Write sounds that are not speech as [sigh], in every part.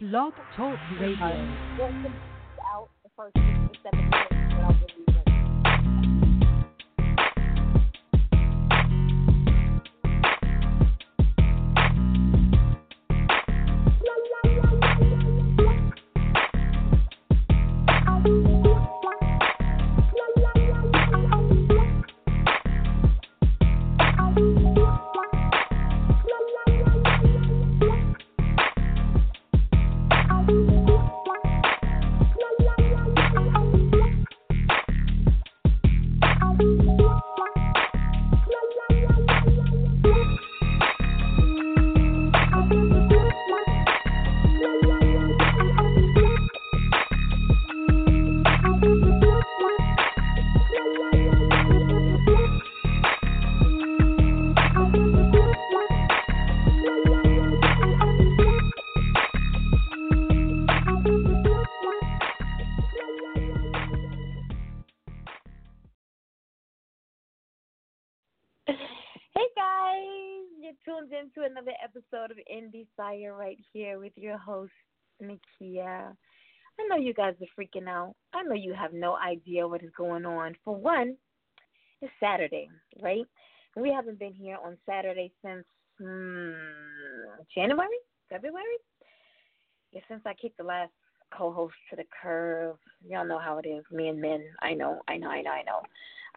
Blog Talk Radio. Indie Fire right here with your host, Nikia. I know you guys are freaking out. I know you have no idea what is going on. For one, it's Saturday, right? We haven't been here on Saturday since hmm, January, February. Yeah, since I kicked the last co-host to the curb. Y'all know how it is, me and men. I know, I know, I know, I know.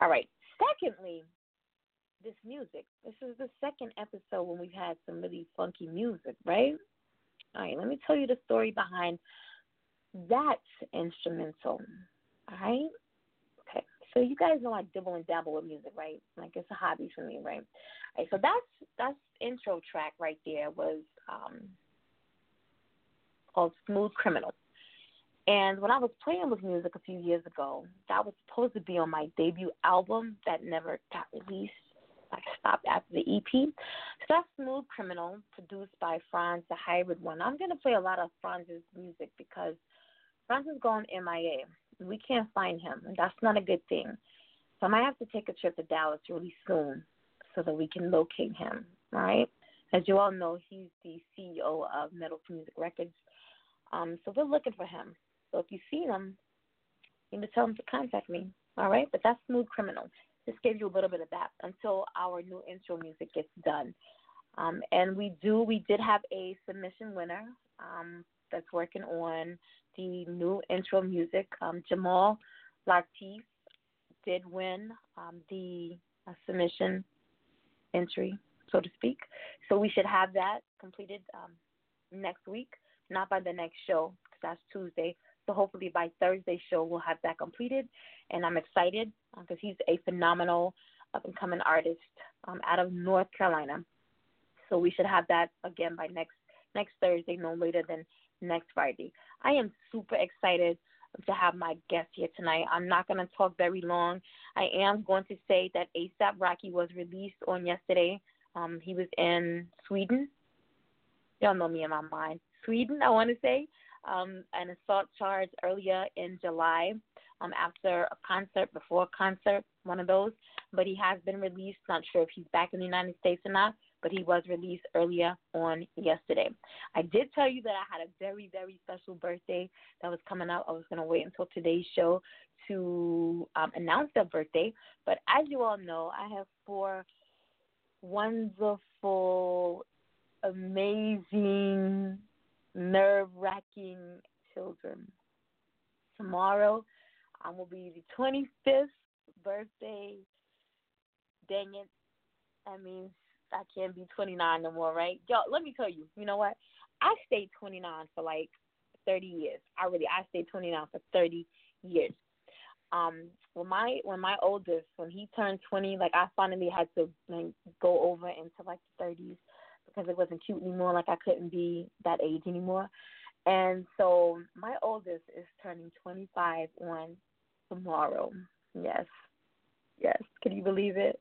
All right. Secondly, this music. This is the second episode when we've had some really funky music, right? All right, let me tell you the story behind that instrumental. All right? Okay. So you guys know I dibble and dabble with music, right? Like it's a hobby for me, right? All right, so that's that's intro track right there was um called Smooth Criminal. And when I was playing with music a few years ago, that was supposed to be on my debut album that never got released. I stopped after the EP. So that's Smooth Criminal, produced by Franz, the hybrid one. I'm going to play a lot of Franz's music because Franz is gone MIA. We can't find him, and that's not a good thing. So I might have to take a trip to Dallas really soon so that we can locate him, right? As you all know, he's the CEO of Metal Music Records. Um, so we're looking for him. So if you see him, you need to tell him to contact me, all right? But that's Smooth Criminal just give you a little bit of that until our new intro music gets done. Um, and we do, we did have a submission winner um, that's working on the new intro music. Um, Jamal Latif did win um, the uh, submission entry, so to speak. So we should have that completed um, next week, not by the next show, because that's Tuesday. So hopefully by Thursday show we'll have that completed, and I'm excited because he's a phenomenal up and coming artist um, out of North Carolina. So we should have that again by next next Thursday, no later than next Friday. I am super excited to have my guest here tonight. I'm not going to talk very long. I am going to say that ASAP Rocky was released on yesterday. Um, he was in Sweden. Y'all know me in my mind. Sweden, I want to say um, an assault charge earlier in July um, after a concert, before a concert, one of those. But he has been released. Not sure if he's back in the United States or not, but he was released earlier on yesterday. I did tell you that I had a very, very special birthday that was coming up. I was going to wait until today's show to um, announce that birthday. But as you all know, I have four wonderful, amazing, nerve wracking children. Tomorrow, I will be the 25th birthday. Dang it. That means I can't be 29 no more, right? Yo, let me tell you, you know what? I stayed 29 for like 30 years. I really, I stayed 29 for 30 years. Um, when my when my oldest when he turned 20, like I finally had to like, go over into like the 30s because it wasn't cute anymore. Like I couldn't be that age anymore. And so my oldest is turning 25 on tomorrow. Yes. Yes. Can you believe it?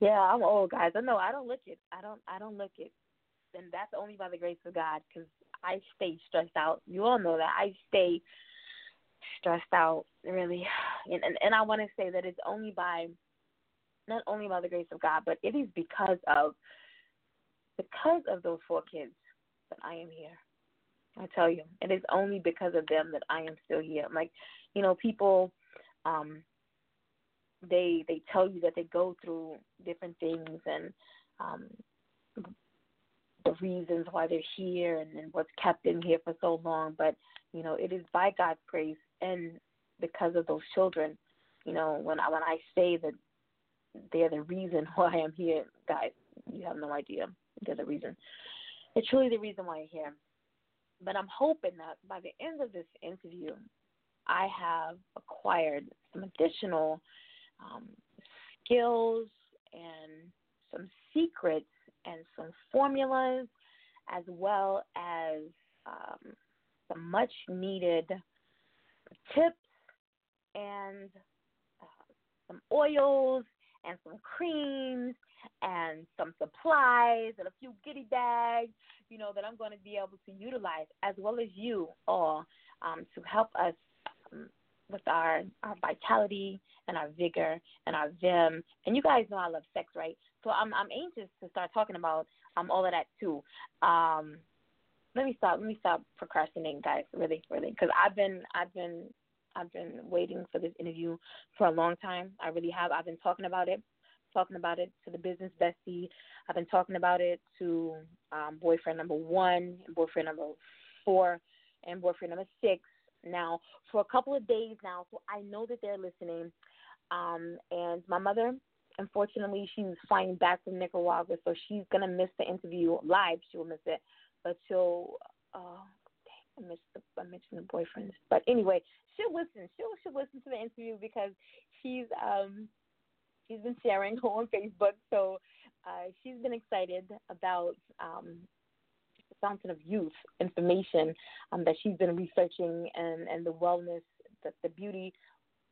Yeah, I'm old, guys. I know. I don't look it. I don't. I don't look it. And that's only by the grace of God, because I stay stressed out. You all know that I stay stressed out, really. And and, and I want to say that it's only by, not only by the grace of God, but it is because of, because of those four kids that I am here. I tell you, it is only because of them that I am still here. Like, you know, people um they they tell you that they go through different things and um the reasons why they're here and, and what's kept them here for so long. But, you know, it is by God's grace and because of those children, you know, when I when I say that they're the reason [laughs] why I'm here, guys, you have no idea. They're the reason. It's truly the reason why I'm here. But I'm hoping that by the end of this interview, I have acquired some additional um, skills and some secrets and some formulas, as well as um, some much needed tips and uh, some oils and some creams and some supplies and a few goodie bags, you know, that I'm going to be able to utilize as well as you all um, to help us um, with our, our vitality and our vigor and our vim. And you guys know I love sex, right? So I'm I'm anxious to start talking about um all of that too. Um, let me stop. Let me stop procrastinating, guys. Really, really, because I've been I've been I've been waiting for this interview for a long time. I really have. I've been talking about it, talking about it to the business bestie. I've been talking about it to um, boyfriend number one, boyfriend number four, and boyfriend number six. Now for a couple of days now, so I know that they're listening. Um, and my mother, unfortunately, she's flying back from Nicaragua, so she's gonna miss the interview live. She will miss it, but she'll. Uh, I missed the I mentioned the boyfriends, but anyway, she'll listen. She'll she'll listen to the interview because she's um she's been sharing on Facebook, so uh, she's been excited about um the fountain of youth information um that she's been researching and and the wellness the, the beauty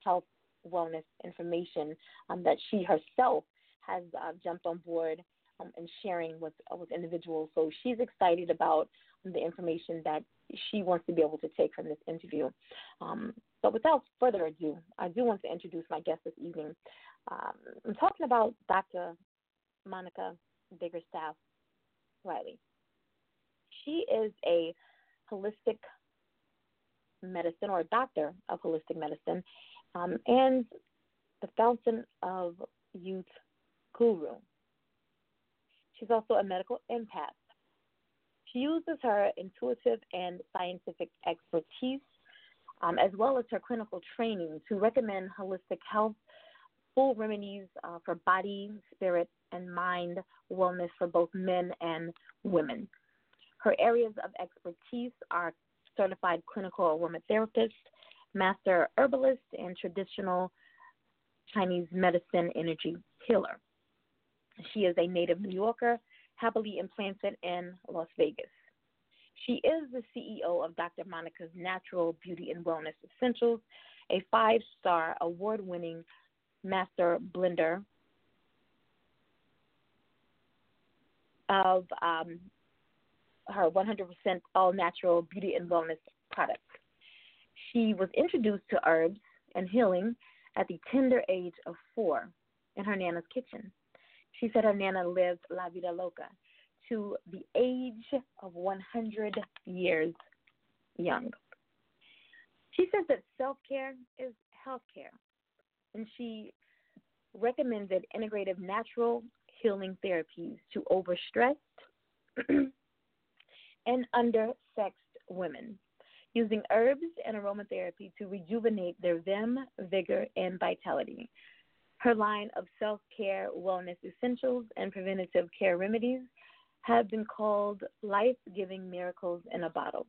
health wellness information um that she herself has uh, jumped on board um, and sharing with uh, with individuals. So she's excited about the information that she wants to be able to take from this interview. Um, but without further ado, I do want to introduce my guest this evening. Um, I'm talking about Dr. Monica Biggerstaff Riley. She is a holistic medicine or a doctor of holistic medicine um, and the fountain of youth guru. She's also a medical empath she uses her intuitive and scientific expertise, um, as well as her clinical training, to recommend holistic health, full remedies uh, for body, spirit, and mind wellness for both men and women. Her areas of expertise are certified clinical aromatherapist, master herbalist, and traditional Chinese medicine energy healer. She is a native New Yorker happily implanted in Las Vegas. She is the CEO of Dr. Monica's Natural Beauty and Wellness Essentials, a five star award winning master blender of um, her 100% all natural beauty and wellness products. She was introduced to herbs and healing at the tender age of four in her Nana's kitchen. She said her Nana lived La Vida Loca to the age of 100 years young. She says that self care is health care, and she recommended integrative natural healing therapies to overstressed [clears throat] and undersexed women, using herbs and aromatherapy to rejuvenate their vim, vigor, and vitality. Her line of self care wellness essentials and preventative care remedies have been called life giving miracles in a bottle.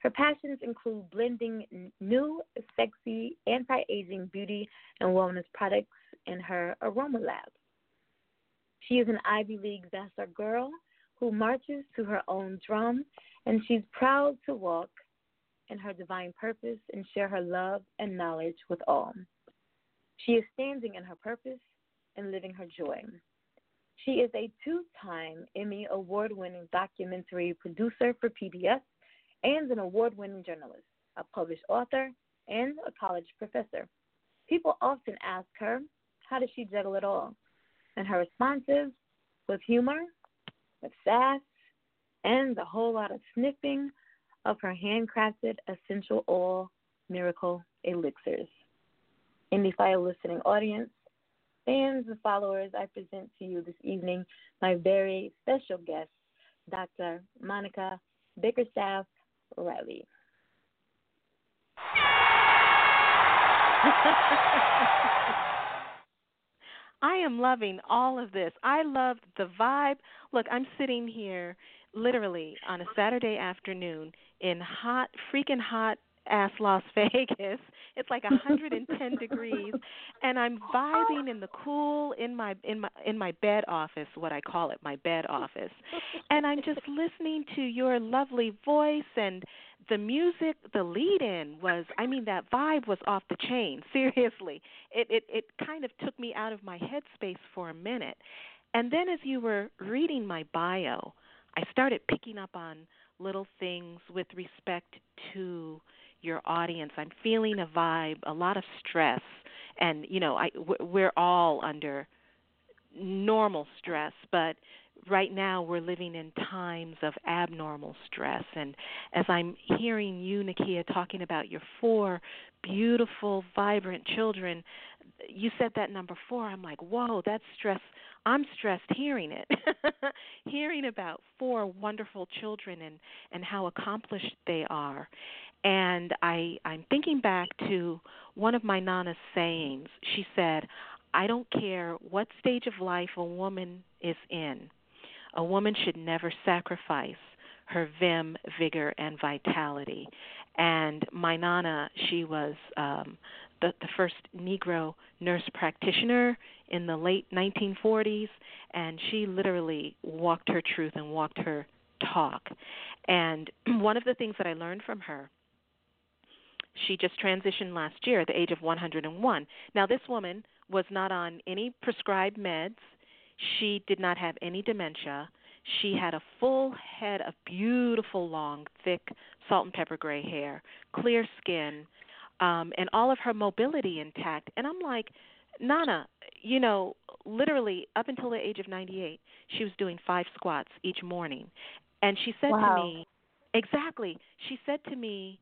Her passions include blending new, sexy, anti aging beauty and wellness products in her aroma lab. She is an Ivy League Vassar girl who marches to her own drum, and she's proud to walk in her divine purpose and share her love and knowledge with all. She is standing in her purpose and living her joy. She is a two time Emmy award winning documentary producer for PBS and an award winning journalist, a published author, and a college professor. People often ask her, how does she juggle it all? And her response is, with humor, with sass, and a whole lot of sniffing of her handcrafted essential oil miracle elixirs. Indie Fire listening audience, fans and followers, I present to you this evening my very special guest, Dr. Monica Bickerstaff Riley. [laughs] I am loving all of this. I love the vibe. Look, I'm sitting here literally on a Saturday afternoon in hot, freaking hot ass Las [laughs] Vegas. It's like 110 [laughs] degrees and I'm vibing in the cool in my in my in my bed office, what I call it, my bed office. And I'm just listening to your lovely voice and the music, the lead in was I mean that vibe was off the chain, [laughs] seriously. It it it kind of took me out of my headspace for a minute. And then as you were reading my bio, I started picking up on little things with respect to your audience. I'm feeling a vibe, a lot of stress, and you know, I we're all under normal stress, but right now we're living in times of abnormal stress. And as i'm hearing you nakia talking about your four beautiful vibrant children you said that number four. I'm like whoa that's stress i'm stressed hearing it. [laughs] Hearing about four wonderful children and and how accomplished they are and I I'm thinking back to one of my nana's sayings. She said, "I don't care what stage of life a woman is in. A woman should never sacrifice her vim, vigor, and vitality." And my nana, she was um, the, the first Negro nurse practitioner in the late 1940s, and she literally walked her truth and walked her talk. And [clears throat] one of the things that I learned from her she just transitioned last year at the age of 101. Now, this woman was not on any prescribed meds. She did not have any dementia. She had a full head of beautiful, long, thick, salt and pepper gray hair, clear skin, um, and all of her mobility intact. And I'm like, Nana, you know, literally up until the age of 98, she was doing five squats each morning. And she said wow. to me, exactly, she said to me,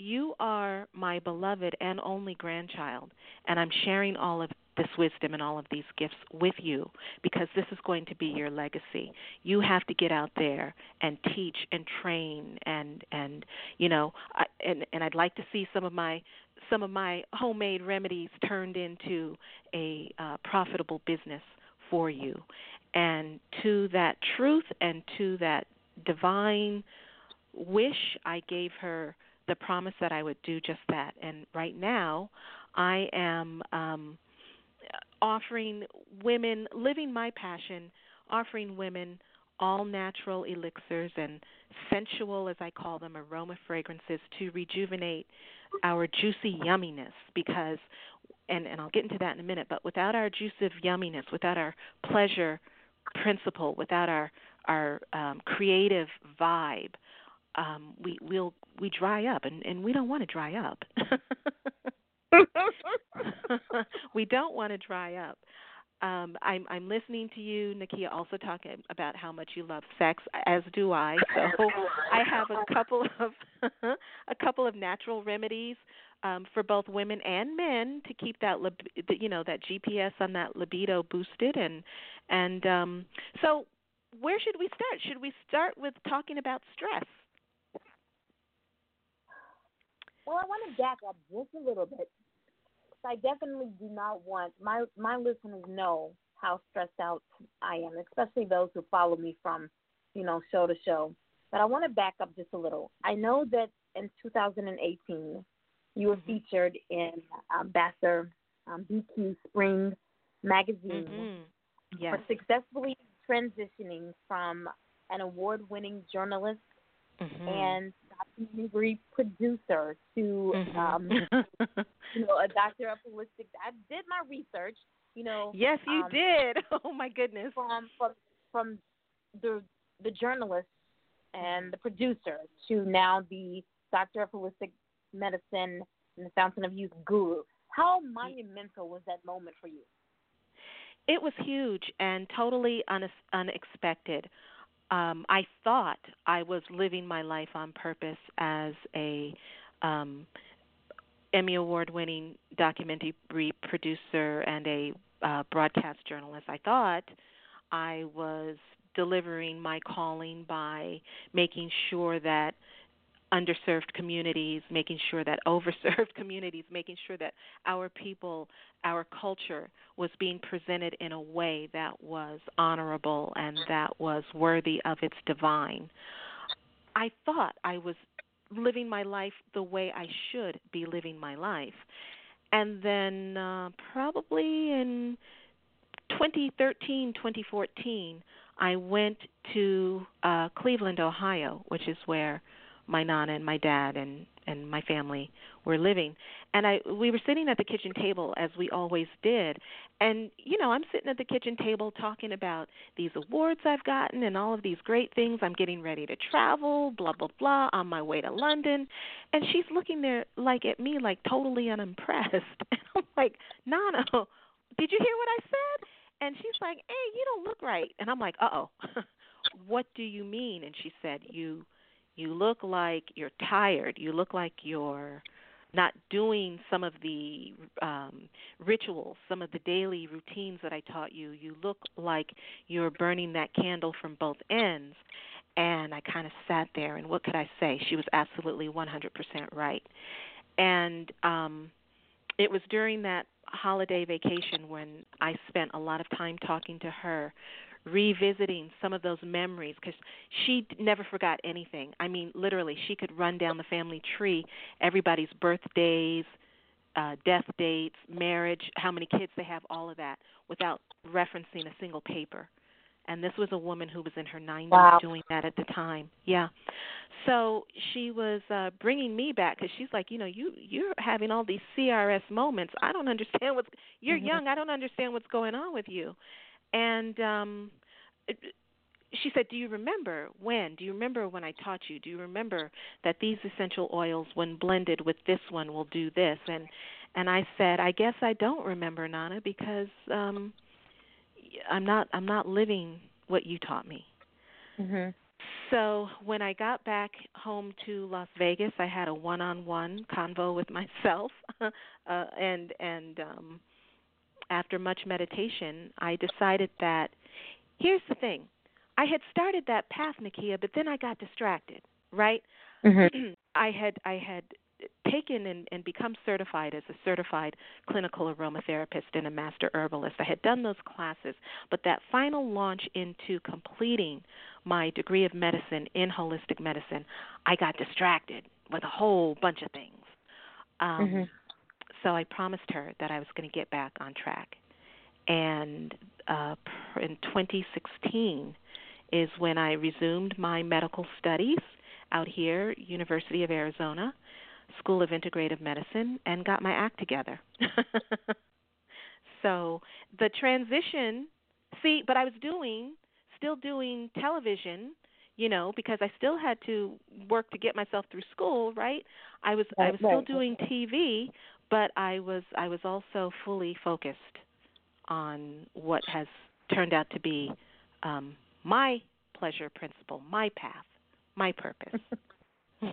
you are my beloved and only grandchild, and I'm sharing all of this wisdom and all of these gifts with you because this is going to be your legacy. You have to get out there and teach and train and and you know I, and and I'd like to see some of my some of my homemade remedies turned into a uh, profitable business for you. And to that truth and to that divine wish, I gave her the promise that I would do just that. And right now, I am um, offering women, living my passion, offering women all natural elixirs and sensual, as I call them, aroma fragrances to rejuvenate our juicy yumminess because and, and I'll get into that in a minute, but without our juicy yumminess, without our pleasure principle, without our our um, creative vibe, um, we we'll we dry up, and and we don't want to dry up. [laughs] we don't want to dry up. Um, I'm I'm listening to you, Nakia, also talking about how much you love sex, as do I. So I have a couple of [laughs] a couple of natural remedies um, for both women and men to keep that lib- you know that GPS on that libido boosted and and um, so where should we start? Should we start with talking about stress? Well, I want to back up just a little bit. I definitely do not want my my listeners know how stressed out I am, especially those who follow me from, you know, show to show. But I want to back up just a little. I know that in 2018, you were mm-hmm. featured in um, Vassar um, VQ Spring magazine mm-hmm. yes. for successfully transitioning from an award-winning journalist mm-hmm. and documentary producer to mm-hmm. um, [laughs] you know a doctor of holistic. I did my research. You know. Yes, you um, did. [laughs] Oh my goodness. From from from the the journalist and the producer to now the doctor of holistic medicine and the fountain of youth guru. How monumental was that moment for you? It was huge and totally un- unexpected um, I thought I was living my life on purpose as a um, Emmy award winning documentary producer and a uh, broadcast journalist. I thought I was delivering my calling by making sure that underserved communities, making sure that [laughs] overserved communities, making sure that our people, our culture was being presented in a way that was honorable and that was worthy of its divine. I thought I was living my life the way I should be living my life. And then uh, probably in 2013, 2014, I went to uh, Cleveland, Ohio, which is where my nana and my dad and and my family were living. And i we were sitting at the kitchen table as we always did. And you know i'm sitting at the kitchen table talking about these awards i've gotten and all of these great things. I'm getting ready to travel blah blah blah on my way to london. And she's looking there like at me like totally unimpressed. [laughs] And i'm like nana did you hear what i said? And she's like hey you don't look right. And i'm like uh oh [laughs] what do you mean? And she said you you look like you're tired. You look like you're not doing some of the um, rituals, some of the daily routines that I taught you. You look like you're burning that candle from both ends. And I kind of sat there, and what could I say? She was absolutely 100% right. And um, it was during that holiday vacation when I spent a lot of time talking to her revisiting some of those memories because she never forgot anything. I mean, literally, she could run down the family tree, everybody's birthdays, uh, death dates, marriage, how many kids they have, all of that, without referencing a single paper. And this was a woman who was in her 90s wow. doing that at the time. Yeah. So she was uh bringing me back cuz she's like, you know, you you're having all these CRS moments. I don't understand what's you're mm-hmm. young. I don't understand what's going on with you and um she said, "Do you remember when? Do you remember when I taught you? Do you remember that these essential oils when blended with this one will do this?" And and I said, "I guess I don't remember, Nana, because um I'm not I'm not living what you taught me." Mhm. So when I got back home to Las Vegas, I had a one-on-one convo with myself, [laughs] uh, and and um, after much meditation, I decided that here's the thing. I had started that path, Nakia, but then I got distracted, right? Mm-hmm. [clears throat] I had I had taken and, and become certified as a certified clinical aromatherapist and a master herbalist. I had done those classes, but that final launch into completing my degree of medicine in holistic medicine, I got distracted with a whole bunch of things. Um, mm-hmm so I promised her that I was going to get back on track. And uh, in 2016 is when I resumed my medical studies out here, University of Arizona, School of Integrative Medicine, and got my act together. [laughs] so the transition, see, but I was doing, still doing television you know because i still had to work to get myself through school right i was right, i was still doing tv but I was I was also fully focused on what has turned out to be um, my pleasure principle, my path, my purpose. [laughs]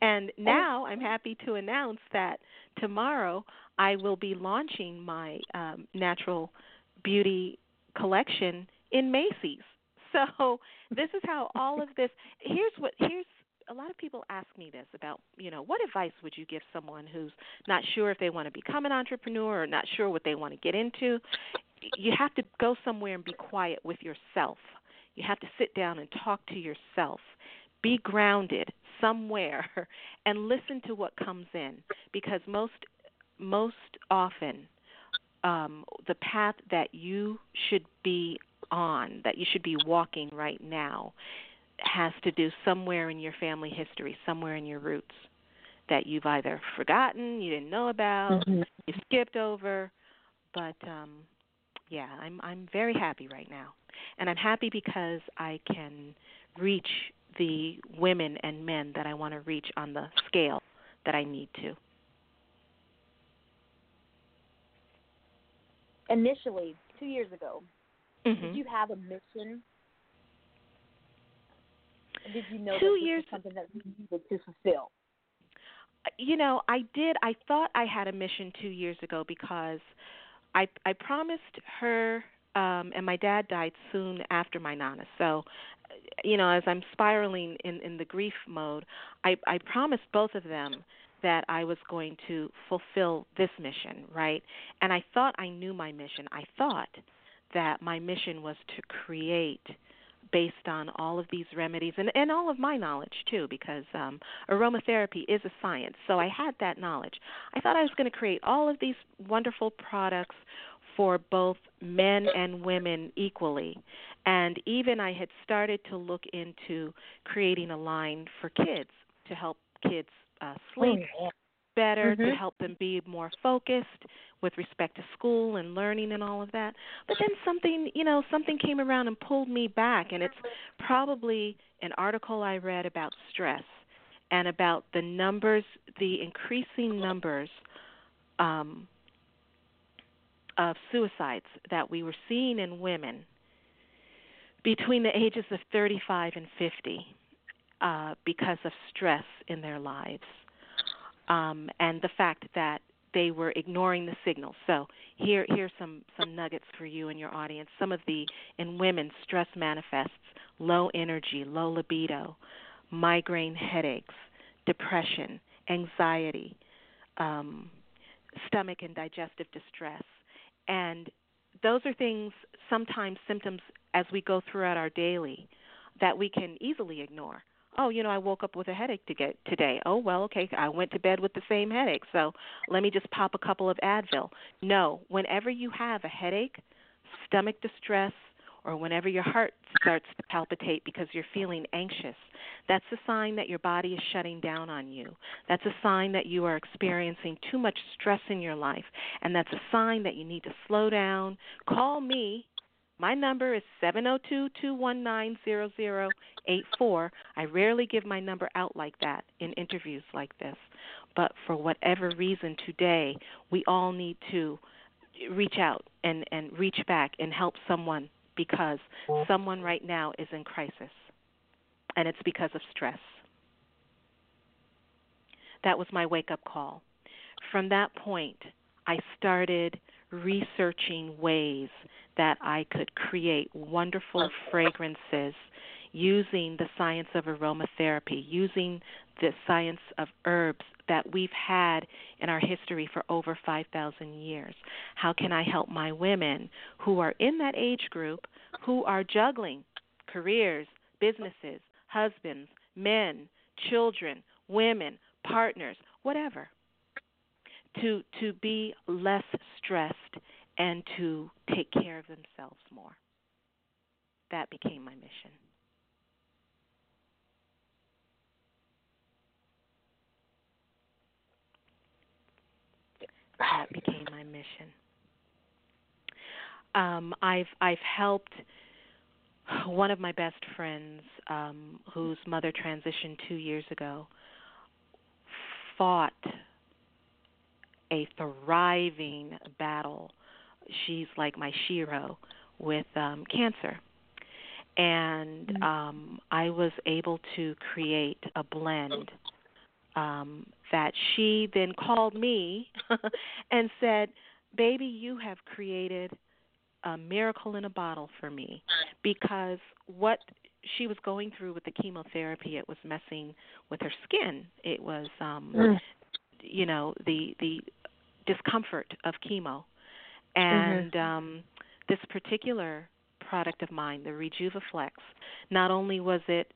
and now I'm happy to announce that tomorrow I will be launching my um, natural beauty collection in Macy's. So [laughs] this is how all of this. Here's what here's a lot of people ask me this about, you know, what advice would you give someone who's not sure if they want to become an entrepreneur or not sure what they want to get into? You have to go somewhere and be quiet with yourself. You have to sit down and talk to yourself. Be grounded somewhere [laughs] and listen to what comes in because most most often um, the path that you should be on, that you should be walking right now, has to do somewhere in your family history, somewhere in your roots that you've either forgotten, you didn't know about, mm-hmm. you skipped over. But um yeah, I'm I'm very happy right now. And I'm happy because I can reach the women and men that I want to reach on the scale that I need to. Initially, 2 years ago, mm-hmm. did you have a mission Did you know two years something that you needed to fulfill? You know, I did. I thought I had a mission two years ago because I I promised her um and my dad died soon after my nana. So, you know, as I'm spiraling in in the grief mode, I I promised both of them that I was going to fulfill this mission, right? And I thought I knew my mission. I thought that my mission was to create based on all of these remedies and, and all of my knowledge too because um aromatherapy is a science. So i had that knowledge. I thought i was going to create all of these wonderful products for both men and women equally. And even i had started to look into creating a line for kids to help kids uh, sleep. Oh, better, to Mhm. help them be more focused with respect to school and learning and all of that. But then something, you know, something came around and pulled me back, and it's probably an article I read about stress and about the numbers, the increasing numbers um, of suicides that we were seeing in women between the ages of 35 and 50 uh, because of stress in their lives um, and the fact that they were ignoring the signals. So here here's some some nuggets for you and your audience. Some of the in women stress manifests low energy, low libido, migraine headaches, depression, anxiety, um, stomach and digestive distress, and those are things sometimes symptoms as we go throughout our daily that we can easily ignore oh, you know, I woke up with a headache to get today. Oh, well, okay, I went to bed with the same headache, so let me just pop a couple of Advil. No, whenever you have a headache, stomach distress, or whenever your heart starts to palpitate because you're feeling anxious, that's a sign that your body is shutting down on you. That's a sign that you are experiencing too much stress in your life, and that's a sign that you need to slow down. Call me my number is seven zero two two one nine zero zero eight four. I rarely give my number out like that in interviews like this, but for whatever reason today, we all need to reach out and and reach back and help someone because someone right now is in crisis. And it's because of stress. That was my wake up call. From that point, I started researching ways that I could create wonderful fragrances using the science of aromatherapy, using the science of herbs that we've had in our history for over 5,000 years. How can I help my women who are in that age group who are juggling careers, businesses, husbands, men, children, women, partners, whatever? To to be less stressed and to take care of themselves more. That became my mission. That became my mission. Um, I've I've helped one of my best friends, um, whose mother transitioned two years ago, fought a thriving battle. She's like my shero with um, cancer. And um, I was able to create a blend um, that she then called me [laughs] and said, Baby, you have created a miracle in a bottle for me because what she was going through with the chemotherapy it was messing with her skin it was um Mm. you know the the discomfort of chemo and um this particular product of mine the rejuvaflex not only was it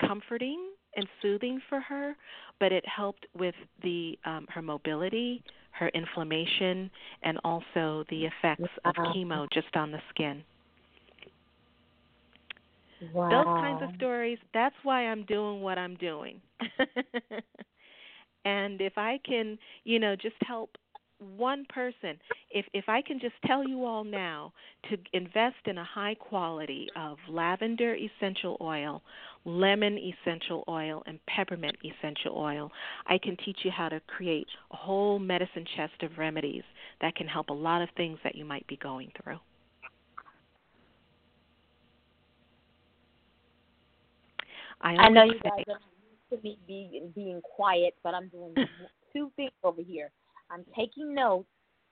comforting and soothing for her but it helped with the um her mobility her inflammation and also the effects of chemo just on the skin. Wow. those kinds of stories that's why i'm doing what i'm doing. [laughs] And if i can you know just help one person if if i can just tell you all now to invest in a high quality of lavender essential oil lemon essential oil and peppermint essential oil i can teach you how to create a whole medicine chest of remedies that can help a lot of things that you might be going through I, I know you guys are used to me being being quiet, but I'm doing [laughs] two things over here. I'm taking notes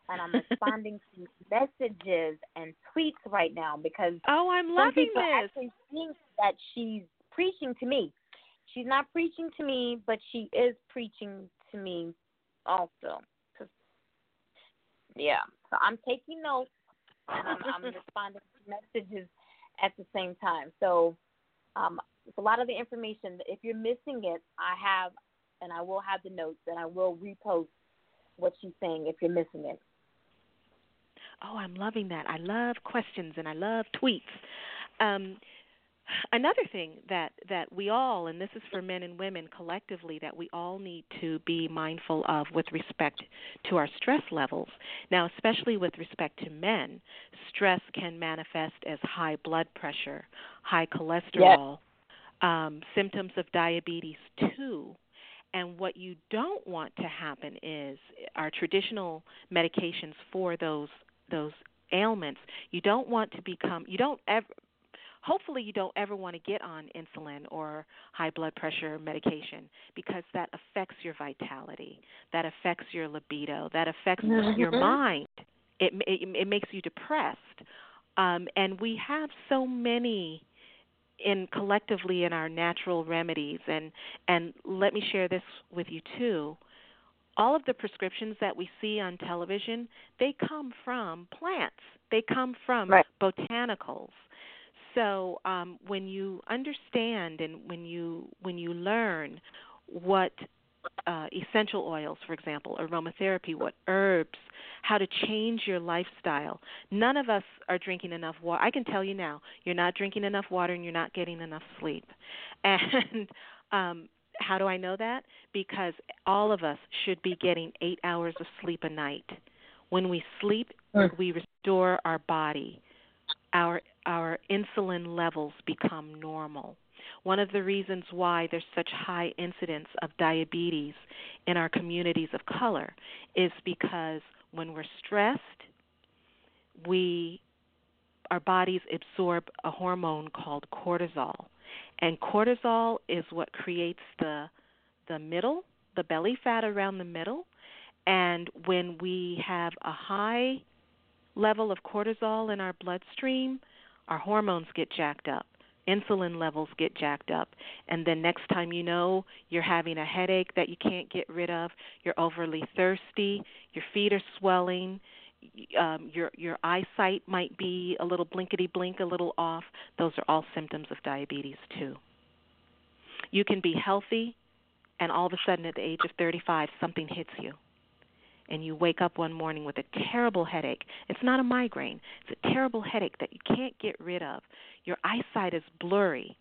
and I'm [laughs] responding to messages and tweets right now because oh, I'm some loving people this. actually think that she's preaching to me. She's not preaching to me, but she is preaching to me also. Yeah, so I'm taking notes and I'm, I'm [laughs] responding to messages at the same time. So um, a lot of the information. If you're missing it, I have, and I will have the notes, and I will repost what she's saying if you're missing it. Oh, I'm loving that. I love questions and I love tweets. Um, another thing that that we all and this is for men and women collectively that we all need to be mindful of with respect to our stress levels now especially with respect to men stress can manifest as high blood pressure high cholesterol um, symptoms of diabetes too and what you don't want to happen is our traditional medications for those those ailments you don't want to become you don't ever hopefully you don't ever want to get on insulin or high blood pressure medication because that affects your vitality that affects your libido that affects mm-hmm. your mind it, it it makes you depressed um and we have so many in collectively in our natural remedies. And and let me share this with you too. All of the prescriptions that we see on television they come from plants. They come from right. botanicals. So um, when you understand and when you when you learn what uh, essential oils, for example, aromatherapy, what herbs, how to change your lifestyle. None of us are drinking enough water. I can tell you now, you're not drinking enough water and you're not getting enough sleep. [laughs] And um, how do I know that? Because all of us should be getting eight hours of sleep a night. When we sleep, we restore our body. Our our insulin levels become normal. One of the reasons why there's such high incidence of diabetes in our communities of color is because when we're stressed, we our bodies absorb a hormone called cortisol. And cortisol is what creates the the middle, the belly fat around the middle. And when we have a high level of cortisol in our bloodstream, our hormones get jacked up insulin levels get jacked up and then next time you know you're having a headache that you can't get rid of you're overly thirsty your feet are swelling um, your your eyesight might be a little blinkety blink a little off those are all symptoms of diabetes too. You can be healthy and all of a sudden at the age of 35 something hits you and you wake up one morning with a terrible headache. It's not a migraine, it's a terrible headache that you can't get rid of. Your eyesight is blurry.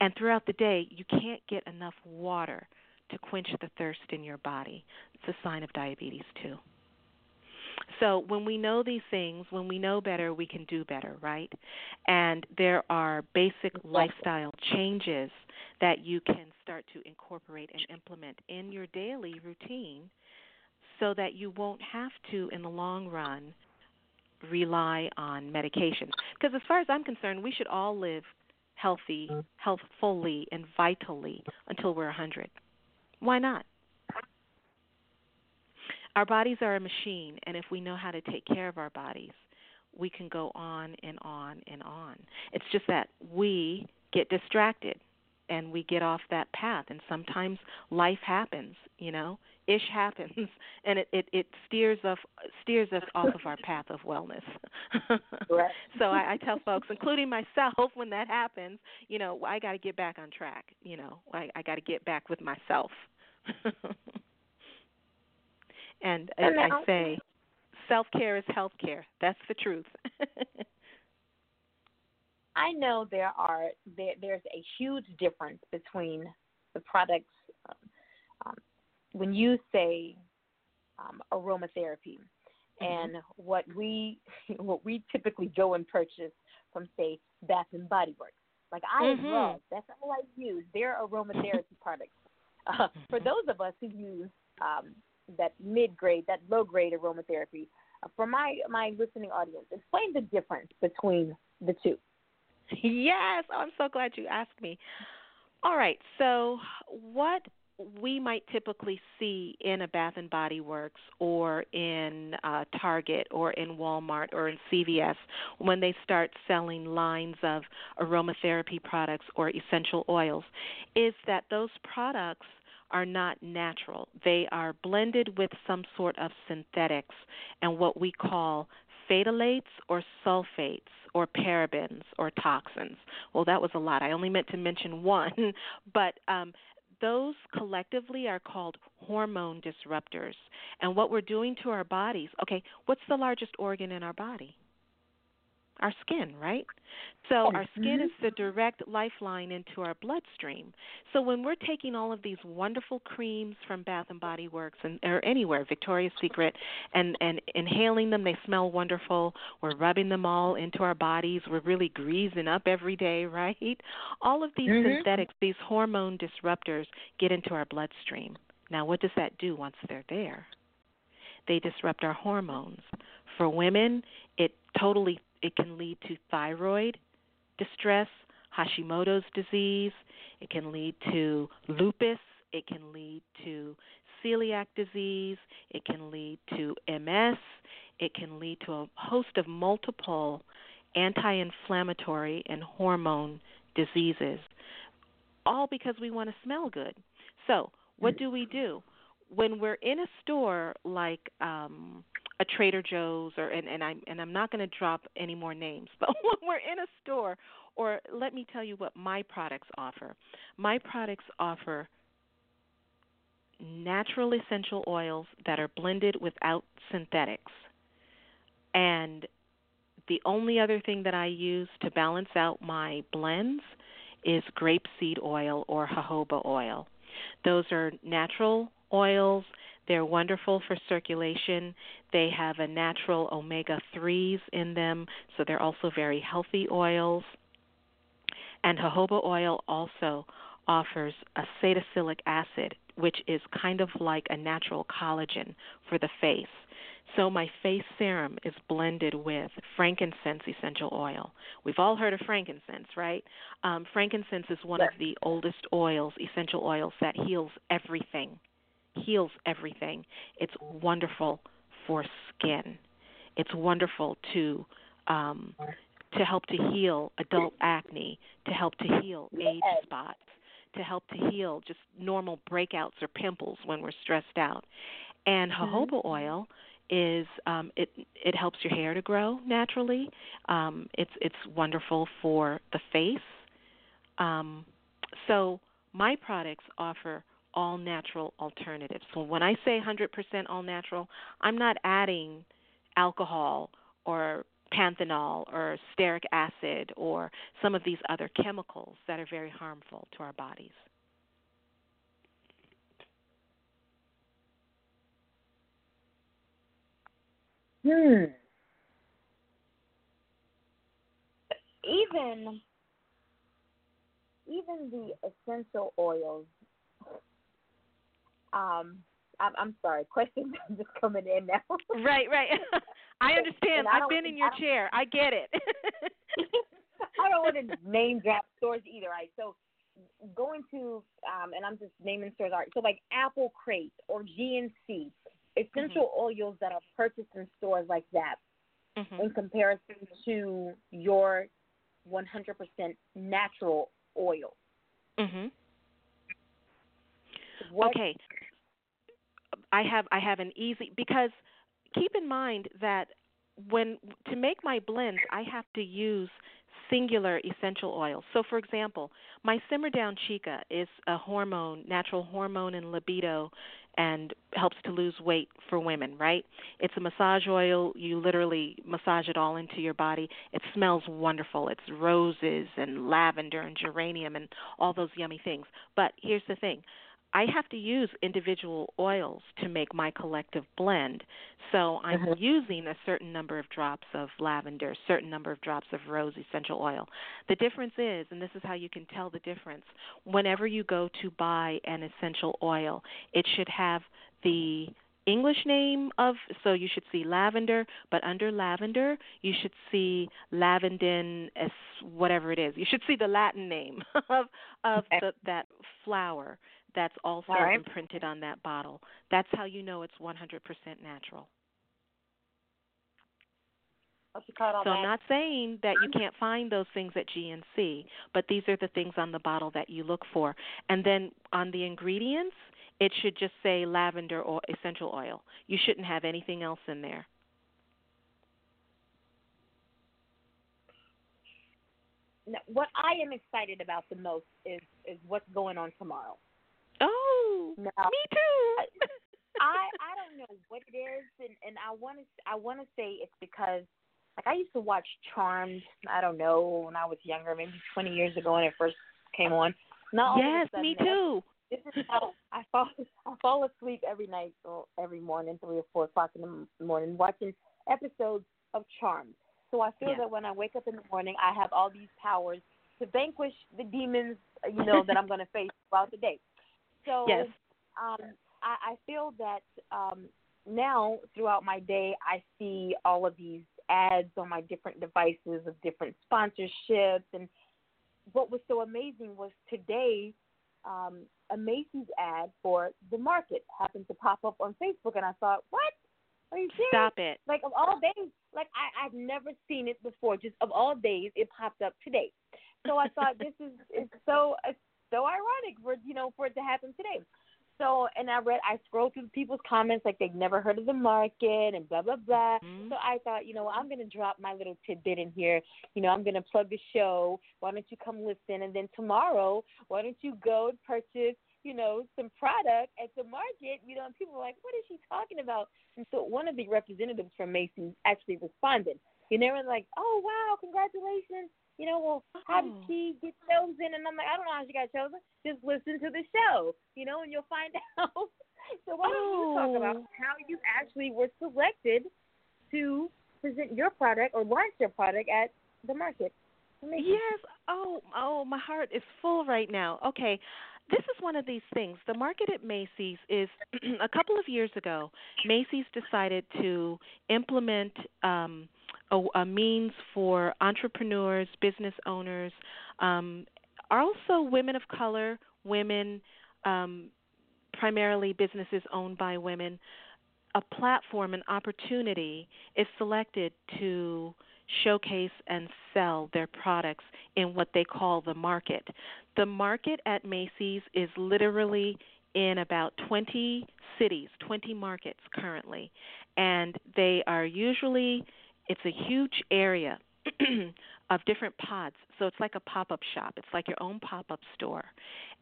And throughout the day, you can't get enough water to quench the thirst in your body. It's a sign of diabetes, too. So, when we know these things, when we know better, we can do better, right? And there are basic lifestyle changes that you can start to incorporate and implement in your daily routine so that you won't have to, in the long run, rely on medications. Because as far as I'm concerned, we should all live healthy, mm-hmm. healthfully, and vitally until we're 100. Why not? Our bodies are a machine, and if we know how to take care of our bodies, we can go on and on and on. It's just that we get distracted and we get off that path and sometimes life happens, you know ish happens [laughs] and it, it, it steers us steers us off of our path of wellness. right. [laughs] So I, I tell folks, including myself, when that happens, you know, I got to get back on track. You know, I, I got to get back with myself. [laughs] and, and I say, self care is health care. That's the truth. I know there are there, there's a huge difference between the products um, um, when you say um, aromatherapy mm-hmm. and what we [laughs] what we typically go and purchase from say Bath and Body Works. Like I mm-hmm. love that's all I use. Their aromatherapy products. Uh, for mm-hmm. those of us who use um, that mid grade, that low grade aromatherapy, uh, for my my listening audience, explain the difference between the two. [laughs] Yes, I'm so glad you asked me. All right, so what we might typically see in a Bath and Body Works or in uh, Target or in Walmart or in CVS when they start selling lines of aromatherapy products or essential oils is that those products are not natural. They are blended with some sort of synthetics and what we call phthalates or sulfates or parabens or toxins. Well, that was a lot. I only meant to mention [laughs] one, but um, those collectively are called hormone disruptors. And what we're doing to our bodies, okay, what's the largest organ in our body? Our skin, right? So our skin is the direct lifeline into our bloodstream. So when we're taking all of these wonderful creams from Bath and Body Works and or anywhere, Victoria's Secret, and and inhaling them, they smell wonderful. We're rubbing them all into our bodies. We're really greasing up every day, [laughs] right? All of these mm-hmm. synthetics, these hormone disruptors, get into our bloodstream. Now, what does that do once they're there? They disrupt our hormones. For women, it totally it can lead to thyroid distress, Hashimoto's disease, it can lead to lupus, it can lead to celiac disease, it can lead to MS, it can lead to a host of multiple anti inflammatory and hormone diseases, all because we want to smell good. So, what do we do? When we're in a store like um, a Trader Joe's or and, and I'm and I'm not going to drop any more names, [laughs] but when we're in a store or let me tell you what my products offer. My products offer natural essential oils that are blended without synthetics. And the only other thing that I use to balance out my blends is grapeseed oil or jojoba oil. Those are natural oils they're wonderful for circulation. They have a natural omega 3s in them, so they're also very healthy oils. And jojoba oil also offers a salicylic acid, which is kind of like a natural collagen for the face. So my face serum is blended with frankincense essential oil. We've all heard of frankincense, right? Um, frankincense is one yes. of the oldest oils, essential oils that heals everything heals everything. It's wonderful for skin. It's wonderful to um, to help to heal adult acne, to help to heal age spots, to help to heal just normal breakouts or pimples when we're stressed out. And mm-hmm. jojoba oil is um, it it helps your hair to grow naturally. Um, it's it's wonderful for the face. Um, so my products offer all natural alternatives. So when I say 100% all natural, I'm not adding alcohol or panthenol or stearic acid or some of these other chemicals that are very harmful to our bodies. Hmm. Even even the essential oils um, I'm, I'm sorry. [laughs] Questions are just coming in now. right, right. [laughs] I understand. I I've been in your I chair. I get it. [laughs] I don't want to name drop stores either. Right. So going to um, and I'm just naming stores. All right. So like Apple Crate or GNC, essential mm-hmm. oils that are purchased in stores like that, mm-hmm. in comparison to your 100% natural oil. Mhm. Okay. I have I have an easy because keep in mind that when to make my blends I have to use singular essential oils. So for example, my Simmer Down Chica is a hormone, natural hormone and libido and helps to lose weight for women, right? It's a massage oil. You literally massage it all into your body. It smells wonderful. It's roses and lavender and geranium and all those yummy things. But here's the thing I have to use individual oils to make my collective blend. So I'm mm-hmm. using a certain number of drops of lavender, a certain number of drops of rose essential oil. The difference is, and this is how you can tell the difference, whenever you go to buy an essential oil, it should have the English name of so you should see lavender, but under lavender you should see lavandin as whatever it is. You should see the Latin name [laughs] of of the, that flower that's also right. imprinted on that bottle. That's how you know it's 100% natural. So I'm not saying that you can't find those things at GNC, but these are the things on the bottle that you look for. And then on the ingredients, it should just say lavender or essential oil. You shouldn't have anything else in there. Now, what I am excited about the most is is what's going on tomorrow. Oh, me too. I [laughs] I don't know what it is, and and I want to I want to say it's because like I used to watch Charmed. I don't know when I was younger, maybe 20 years ago when it first came on. Not yes, me too. This is how I fall. I fall asleep every night or every morning, three or four o'clock in the morning, watching episodes of Charmed. So I feel yes. that when I wake up in the morning, I have all these powers to vanquish the demons, you know, that I'm going to face throughout the day. So yes. um, I, I feel that um, now throughout my day, I see all of these ads on my different devices of different sponsorships. And what was so amazing was today, um, a Macy's ad for the market happened to pop up on Facebook, and I thought, what? Are you serious? Stop it. Like of all days, like I, I've never seen it before. Just of all days, it popped up today. So I thought this is it's so it's so ironic for you know for it to happen today. So, and I read, I scrolled through people's comments like they've never heard of the market and blah blah blah. Mm-hmm. So I thought, you know, I'm gonna drop my little tidbit in here. You know, I'm gonna plug the show. Why don't you come listen? And then tomorrow, why don't you go and purchase, you know, some product at the market? You know, and people were like, what is she talking about? And so one of the representatives from Macy's actually responded. You know, and like, oh wow, congratulations you know, well, how did Oh. she get chosen? And I'm like, I don't know how she got chosen. Just listen to the show, you know, and you'll find [laughs] out. so why don't you talk about Oh. how you actually were selected to present your product or launch your product at the market? Yes. Oh, oh, my heart is full right now. Okay. This is one of these things. The market at Macy's is [clears throat] a couple of years ago, Macy's decided to implement um a, a means for entrepreneurs, business owners, um also women of color, women um primarily businesses owned by women, a platform, an opportunity is selected to showcase and sell their products in what they call the market. The market at Macy's is literally in about 20 cities, 20 markets currently, and they are usually it's a huge area [clears throat] of different pods. So it's like a pop-up shop. It's like your own pop-up store.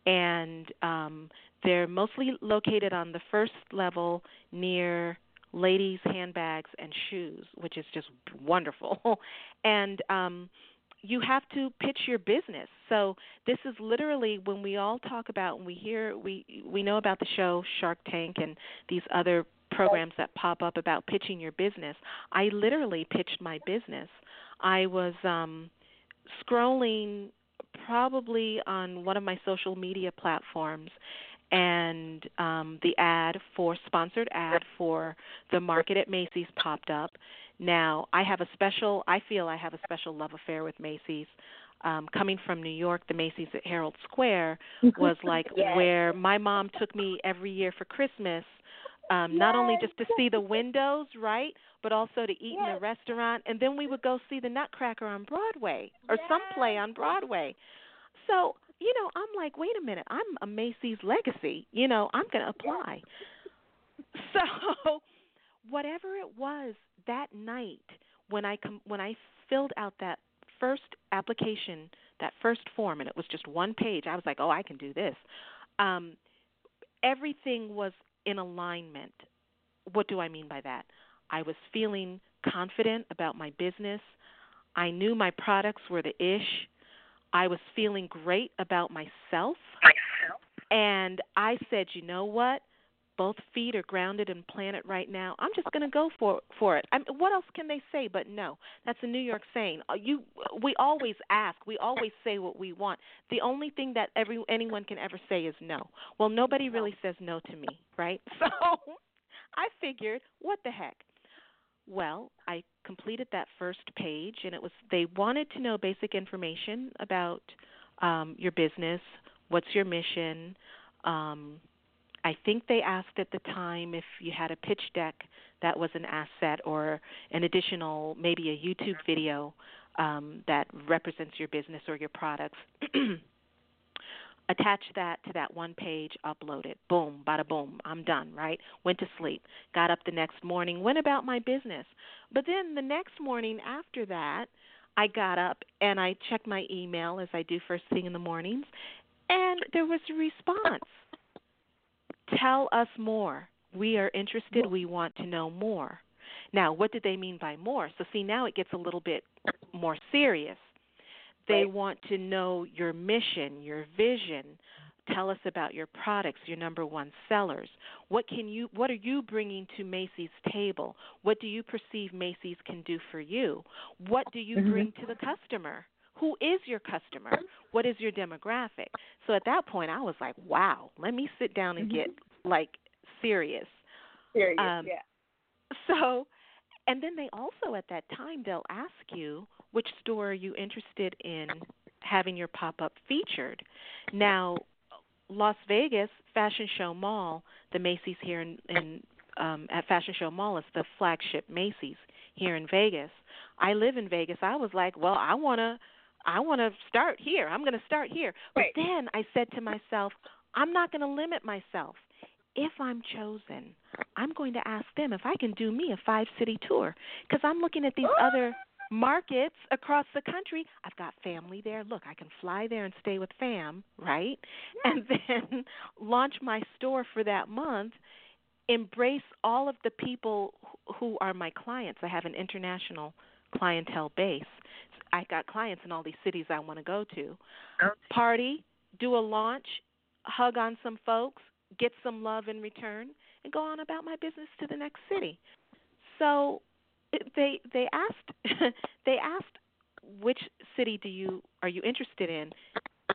And um they're mostly located on the first level near ladies' handbags and shoes, which is just wonderful. [laughs] and um you have to pitch your business. So this is literally when we all talk about when we hear we we know about the show Shark Tank and these other programs that pop up about pitching your business. I literally pitched my business. I was um scrolling probably on one of my social media platforms and um the ad for sponsored ad for the market at Macy's popped up. Now, I have a special I feel I have a special love affair with Macy's. Um coming from New York, the Macy's at Herald Square [laughs] was like Yes. where my mom took me every year for Christmas um not only just to see the windows, right, but also to eat in Yes. the restaurant and then we would go see the Nutcracker on Broadway or some play on Broadway. So, you know, I'm like, wait a minute, I'm a Macy's legacy. You know, I'm going to apply. So, whatever it was that night when I com- when I filled out that first application, that first form, and it was just one page, I was like, oh, I can do this. Um, everything was in alignment. What do I mean by that? I was feeling confident about my business. I knew my products were the ish. I was feeling great about myself. And I said, you know what? Both feet are grounded and planted right now. I'm just going to go for for it. I mean, what else can they say but no? That's a New York saying. Uh, You we always ask, we always say what we want. The only thing that every anyone can ever say is no. Well, nobody really says no to me, right? [laughs] So I figured, what the heck? Well, I completed that first page, and it was they wanted to know basic information about um, your business. What's your mission? Um, I think they asked at the time if you had a pitch deck that was an asset or an additional, maybe a YouTube video um, that represents your business or your products. [clears throat] Attach that to that one page, upload it. Boom, bada boom, I'm done, right? Went to sleep. Got up the next morning, went about my business. But then the next morning after that, I got up and I checked my email as I do first thing in the mornings, and there was a response. Tell us more. We are interested. We want to know more. Now, what did they mean by more? So, see, now it gets a little bit more serious. They Right. want to know your mission, your vision. Tell us about your products, your number one sellers. What can you what are you bringing to Macy's table? What do you perceive Macy's can do for you? What do you Mhm. bring to the customer? Who is your customer? What is your demographic? So at that point I was like, "Wow, let me sit down and get like serious." Serious, Um, yeah. So, and then they also at that time they'll ask you which store are you interested in having your pop-up featured. Now, Las Vegas Fashion Show Mall, the Macy's here in, in um at Fashion Show Mall is the flagship Macy's here in Vegas. I live in Vegas. I was like, well, I want to I want to start here. I'm going to start here. Right. But then I said to myself, I'm not going to limit myself. If I'm chosen, I'm going to ask them if I can do me a five city tour because I'm looking at these [gasps] other markets across the country. I've got family there. Look, I can fly there and stay with fam, right? And [laughs] then launch my store for that month. Embrace all of the people who are my clients. I have an international clientele base. I got clients in all these cities I want to go to. Oh. Party, do a launch, hug on some folks, get some love in return, and go on about my business to the next city. So they they asked [laughs] they asked which city do you are you interested in?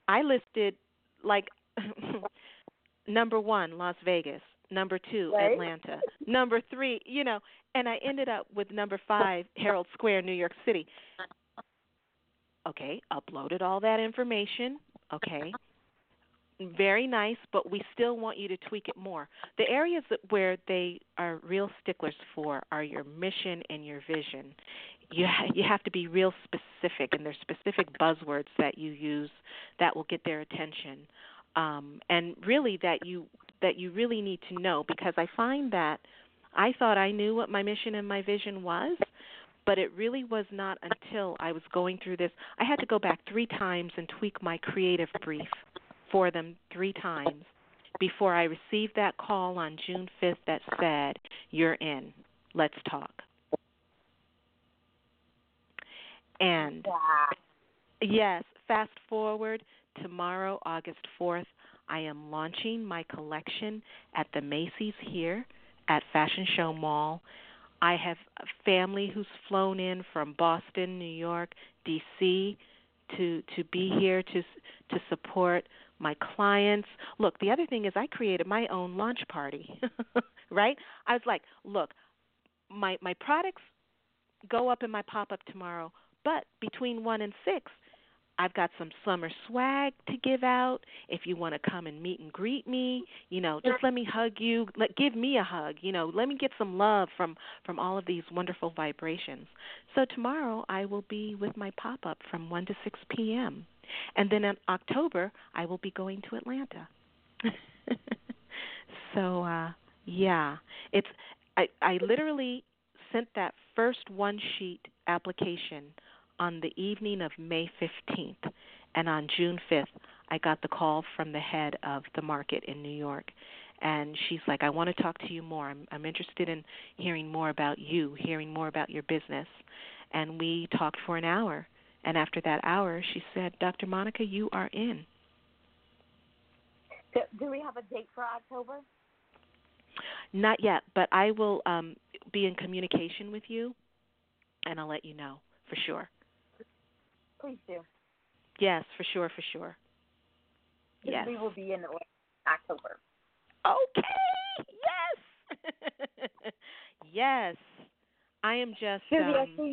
I listed like [laughs] number 1 Las Vegas, number 2 Right. Atlanta, number 3, you know, and I ended up with number 5 Herald Square, New York City. Okay, uploaded all that information. Okay. Very nice, but we still want you to tweak it more. The areas where they are real sticklers for are your mission and your vision. You ha- you have to be real specific, and there's specific buzzwords that you use that will get their attention, um, and really that you that you really need to know because I find that I thought I knew what my mission and my vision was, but it really was not until I was going through this. I had to go back three times and tweak my creative brief for them three times before I received that call on June 5th that said, You're in. Let's talk. And yes, fast forward tomorrow, August 4th, I am launching my collection at the Macy's here at Fashion Show Mall. I have family who's flown in from Boston, New York, DC to to be here to to support my clients. Look, the other thing is I created my own launch party. [laughs] right? I was like, look, my my products go up in my pop-up tomorrow, but between 1 and 6, I've got some summer swag to give out. If you want to come and meet and greet me, you know, just let me hug you. Let give me a hug. You know, let me get some love from from all of these wonderful vibrations. So tomorrow I will be with my pop up from 1 to 6 p.m. And then in October I will be going to Atlanta. [laughs] so uh yeah, it's I I literally sent that first one sheet application on the evening of May 15th, and on June 5th, I got the call from the head of the market in New York, and she's like, "I want to talk to you more. I'm, I'm interested in hearing more about you, hearing more about your business." And we talked for an hour, and after that hour, she said, "Dr. Monica, you are in." Do, do we have a date for October? Not yet, but I will um, be in communication with you, and I'll let you know for sure. Please do. Yes, for sure, for sure. Yes. We will be in October. Okay. Yes. [laughs] yes, I am just. Um,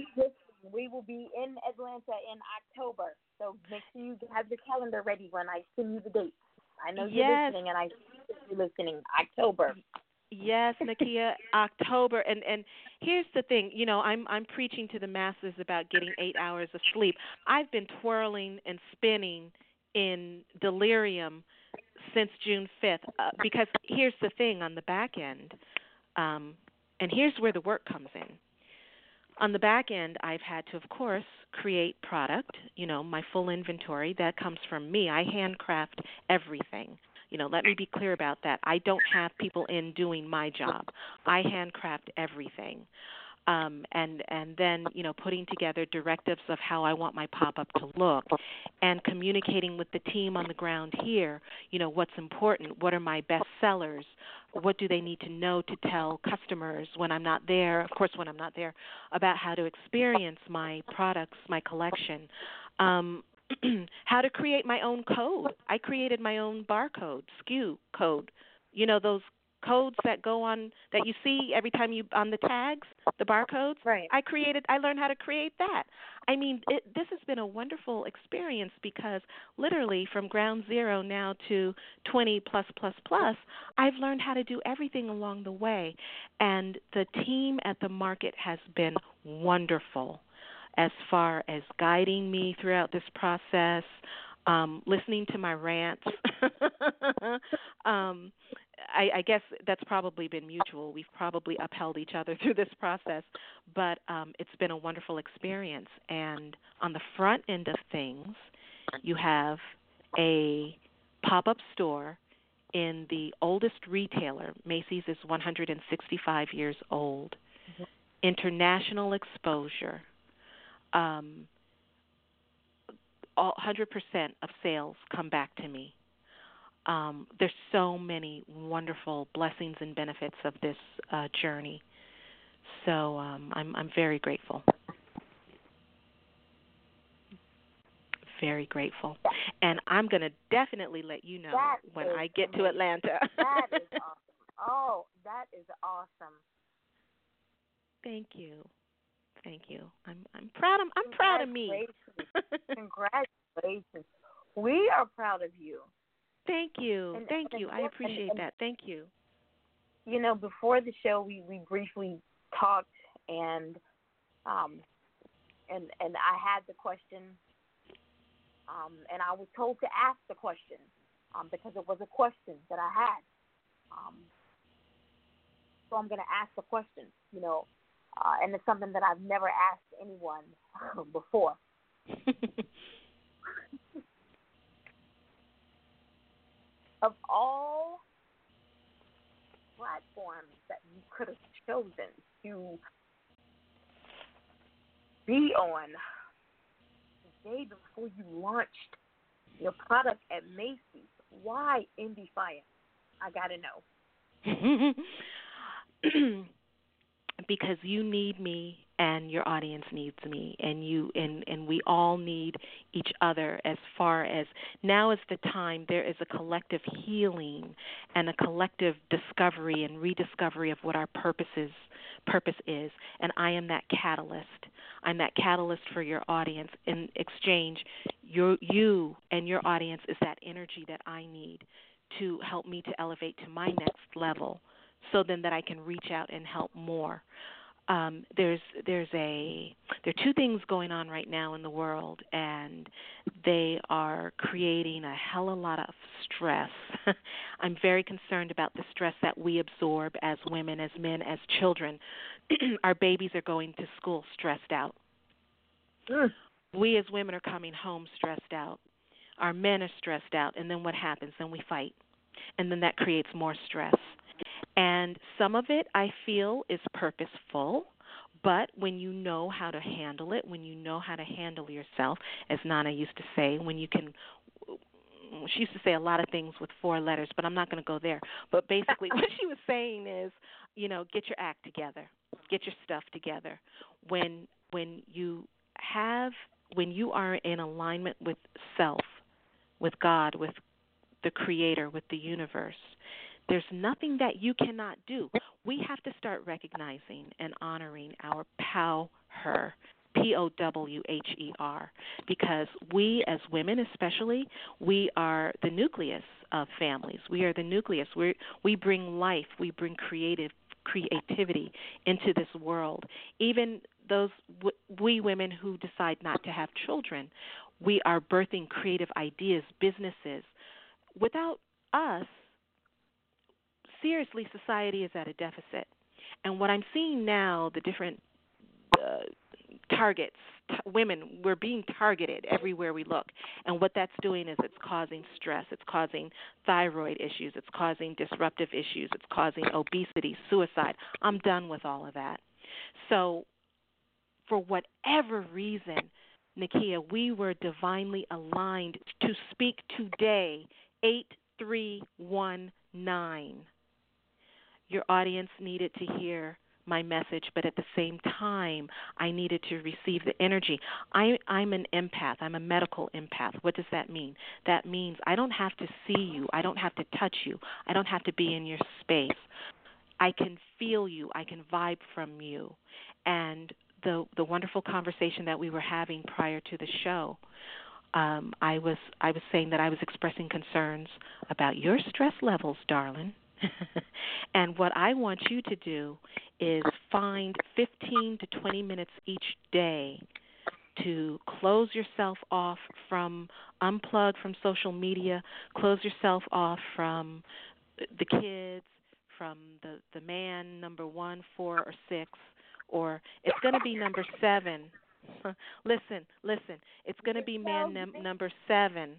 we will be in Atlanta in October, so make sure you have your calendar ready when I send you the dates. I know you're Yes. listening, and I see you're listening. October. Yes, Nakia, October, and and here's the thing. You know, I'm I'm preaching to the masses about getting eight hours of sleep. I've been twirling and spinning in delirium since June 5th uh, because here's the thing on the back end, um, and here's where the work comes in. On the back end, I've had to, of course, create product. You know, my full inventory that comes from me. I handcraft everything. You know, let me be clear about that. I don't have people in doing my job. I handcraft everything. Um, and and then you know putting together directives of how I want my pop up to look, and communicating with the team on the ground here. You know what's important. What are my best sellers? What do they need to know to tell customers when I'm not there? Of course, when I'm not there, about how to experience my products, my collection. Um, [clears throat] how to create my own code. I created my own barcode, SKU code. You know those codes that go on that you see every time you on the tags, the barcodes. Right. I created I learned how to create that. I mean, it, this has been a wonderful experience because literally from ground zero now to 20 plus plus plus, I've learned how to do everything along the way and the team at the market has been wonderful as far as guiding me throughout this process, um, listening to my rants. [laughs] um, I, I guess that's probably been mutual. We've probably upheld each other [laughs] through this process, but um, it's been a wonderful experience. And on the front end of things, you have a pop up store in the oldest retailer. Macy's is 165 years old. International exposure. Um, all 100% of sales come back to me um, there's so many wonderful blessings and benefits of this uh, journey. So um, I'm I'm very grateful. Very grateful, and I'm going to definitely let you know That when I get to. Atlanta. That is [laughs] awesome. Oh, that is awesome. Thank you, thank you. I'm I'm proud of I'm proud of me. Congratulations. [laughs] We are proud of you. thank you, And- thank and- you. I appreciate and- that. Thank you. You know, before the show, we we briefly talked, and um, and and I had the question, um, and I was told to ask the question, um, because it was a question that I had. Um, so I'm going to ask the question, you know, uh, and it's something that I've never asked anyone [laughs] before. [laughs] of all platforms that you could have chosen to be on the day before you launched your product at Macy's, why Indie Fire? I gotta know. [clears throat] [clears throat] because you need me and your audience needs me and you and and we all need each other as far as now is the time there is a collective healing and a collective discovery and rediscovery of what our purpose is purpose is and I am that catalyst. I'm that catalyst for your audience. In exchange your you and your audience is that energy that I need to help me to elevate to my next level so then that I can reach out and help more. Um, there's there's a there are two things going on right now in the world, and they are creating a hell of a lot of stress. [laughs] I'm very concerned about the stress that we absorb as women, as men, as children. [clears throat] Our babies are going to school stressed out. Mm. We as women are coming home stressed out. Our men are stressed out, and then what happens? Then we fight, and then that creates more stress. And some of it I feel is purposeful, but when you know how to handle it, when you know how to handle yourself, as Nana used to say, when you can she used to say a lot of things with four letters, but I'm not going to go there. But basically, [laughs] what she was saying is, you know, get your act together, get your stuff together. When when you have when you are in alignment with self, with God, with the Creator, with the universe, There's nothing that you cannot do. We have to start recognizing and honoring our power, P O W H E R, because we as women, especially, we are the nucleus of families. We are the nucleus. We we bring life. We bring creative creativity into this world. Even those we women who decide not to have children, we are birthing creative ideas, businesses. Without us, seriously, society is at a deficit. And what I'm seeing now, the different uh, targets, t- women, we're being targeted everywhere we look. And what that's doing is it's causing stress, it's causing thyroid issues, it's causing disruptive issues, it's causing obesity, suicide. I'm done with all of that. So, for whatever reason, Nakia, we were divinely aligned to speak today, 8319. Your audience needed to hear my message, but at the same time, I needed to receive the energy. I, I'm an empath. I'm a medical empath. What does that mean? That means I don't have to see you. I don't have to touch you. I don't have to be in your space. I can feel you. I can vibe from you. And the the wonderful conversation that we were having prior to the show, um, I was I was saying that I was expressing concerns about your stress levels, darling [laughs] and what I want you to do is find 15 to 20 minutes each day to close yourself off from unplug from social media, close yourself off from the kids, from the the man number 1, 4 or 6 or it's going to be number 7. [laughs] listen, listen. It's going to be man num- number 7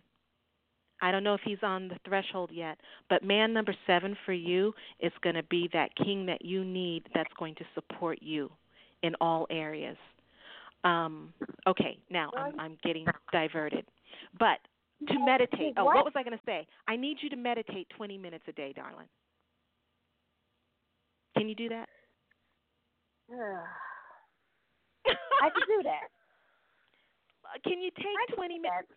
I don't know if he's on the threshold yet, but man number seven for you is going to be that king that you need that's going to support you in all areas. Um, okay, now I'm, I'm getting diverted. But to meditate, oh, what was I going to say? I need you to meditate 20 minutes a day, darling. Can you do that? [sighs] [laughs] I can do that. Can you take 20 minutes?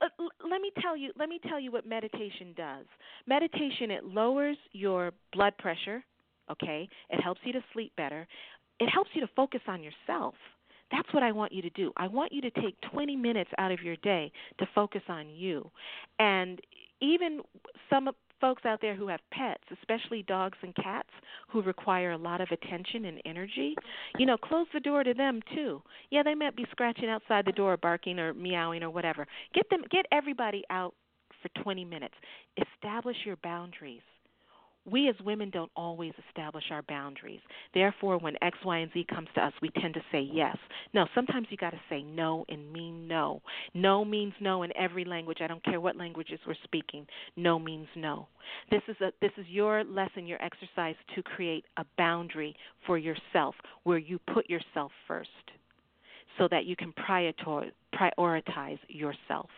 Uh, let me tell you let me tell you what meditation does meditation it lowers your blood pressure okay it helps you to sleep better it helps you to focus on yourself that's what I want you to do. I want you to take 20 minutes out of your day to focus on you. And even some folks out there who have pets, especially dogs and cats who require a lot of attention and energy, you know, close the door to them too. Yeah, they might be scratching outside the door, barking or meowing or whatever. Get them get everybody out for 20 minutes. Establish your boundaries we as women don't always establish our boundaries. Therefore, when X, Y, and Z comes to us, we tend to say yes. No, sometimes you got to say no and mean no. No means no in every language. I don't care what languages we're speaking. No means no. This is a this is your lesson, your exercise to create a boundary for yourself where you put yourself first so that you can prioritize yourself.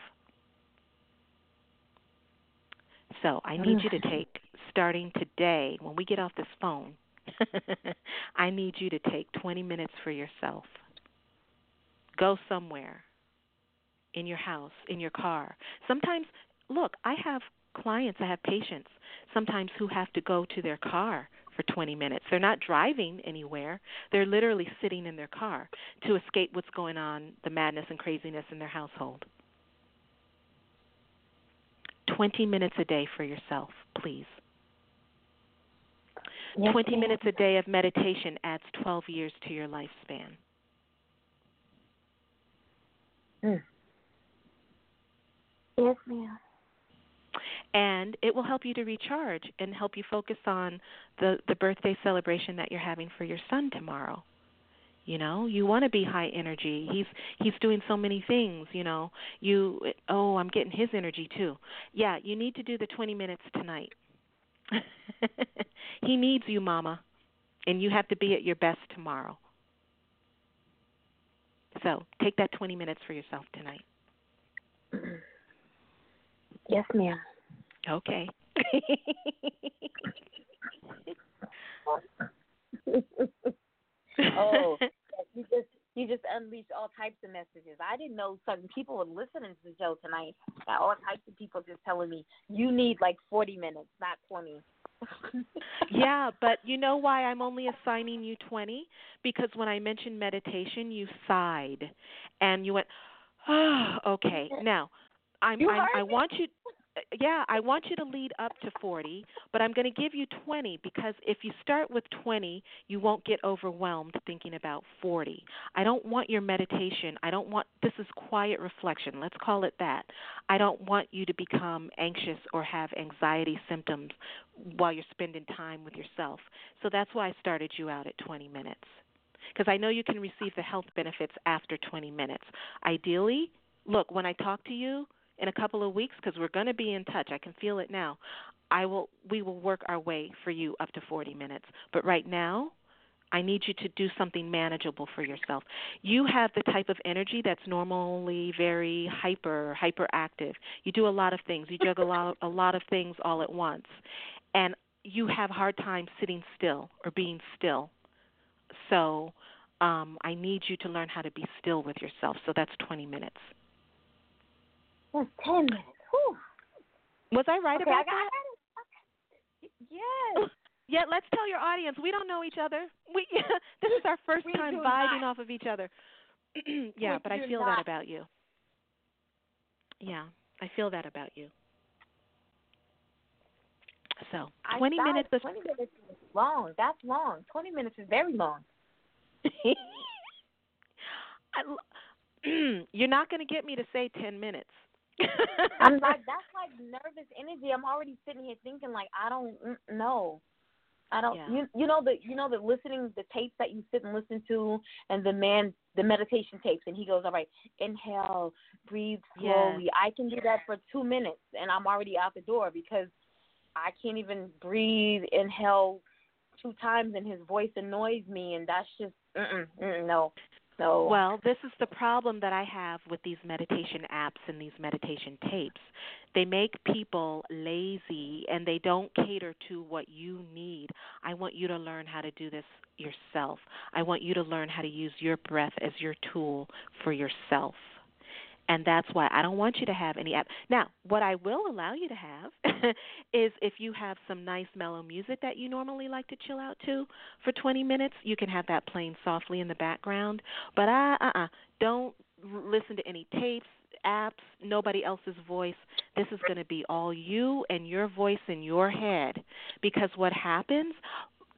So, I need you to take starting today, when we get off this phone, [laughs] I need you to take 20 minutes for yourself. Go somewhere in your house, in your car. Sometimes, look, I have clients, I have patients sometimes who have to go to their car for 20 minutes. They're not driving anywhere. They're literally sitting in their car to escape what's going on, the madness and craziness in their household. 20 minutes a day for yourself, please. Yes, 20 ma'am. minutes a day of meditation adds 12 years to your lifespan. Mm. Yes, ma'am. And it will help you to recharge and help you focus on the the birthday celebration that you're having for your son tomorrow. You know, you want to be high energy. He's he's doing so many things, you know. You oh, I'm getting his energy too. Yeah, you need to do the 20 minutes tonight. [laughs] he needs you, Mama, and you have to be at your best tomorrow. So take that 20 minutes for yourself tonight. Yes, ma'am. Okay. [laughs] [laughs] oh, you just unleashed all types of messages. I didn't know certain people were listening to the show tonight. Got All types of people just telling me you need like 40 minutes, not 20. [laughs] yeah, but you know why I'm only assigning you 20? Because when I mentioned meditation, you sighed and you went, "Oh, okay." Now, I'm, I'm I want you yeah, I want you to lead up to 40, but I'm going to give you 20 because if you start with 20, you won't get overwhelmed thinking about 40. I don't want your meditation. I don't want this is quiet reflection. Let's call it that. I don't want you to become anxious or have anxiety symptoms while you're spending time with yourself. So that's why I started you out at 20 minutes. Because I know you can receive the health benefits after 20 minutes. Ideally, look, when I talk to you, in a couple of weeks because we're going to be in touch. I can feel it now. I will we will work our way for you up to 40 minutes. But right now, I need you to do something manageable for yourself. You have the type of energy that's normally very hyper, hyperactive. You do a lot of things. You juggle a lot, a lot of things all at once. And you have a hard time sitting still or being still. So, um, I need you to learn how to be still with yourself. So that's 20 minutes. That's ten minutes. Whew. Was I right okay, about I got, that? I got. Yes. [laughs] Yeah, let's tell your audience we don't know each other. We [laughs] this is our first We time vibing not. off of each other. [clears throat] yeah, We but I feel not. that about you. Yeah, I feel that about you. So, 20 minutes of 20 minutes is long. That's long. 20 minutes is very long. [laughs] I [clears throat] You're not going to get me to say 10 minutes. I'm like [laughs] that's like nervous energy. I'm already sitting here thinking like I don't mm, know. I don't Yeah. you you know the you know the listening the tapes that you sit and listen to and the man the meditation tapes and he goes all right inhale breathe slowly I can do that for 2 minutes and I'm already out the door because I can't even breathe inhale two times and his voice annoys me and that's just mm mm no no Well, this is the problem that I have with these meditation apps and these meditation tapes. They make people lazy and they don't cater to what you need. I want you to learn how to do this yourself. I want you to learn how to use your breath as your tool for yourself. And that's why I don't want you to have any app. Now, what I will allow you to have [laughs] is if you have some nice mellow music that you normally like to chill out to for 20 minutes, you can have that playing softly in the background. But uh uh uh, don't r- listen to any tapes, apps, nobody else's voice. This is going to be all you and your voice in your head because what happens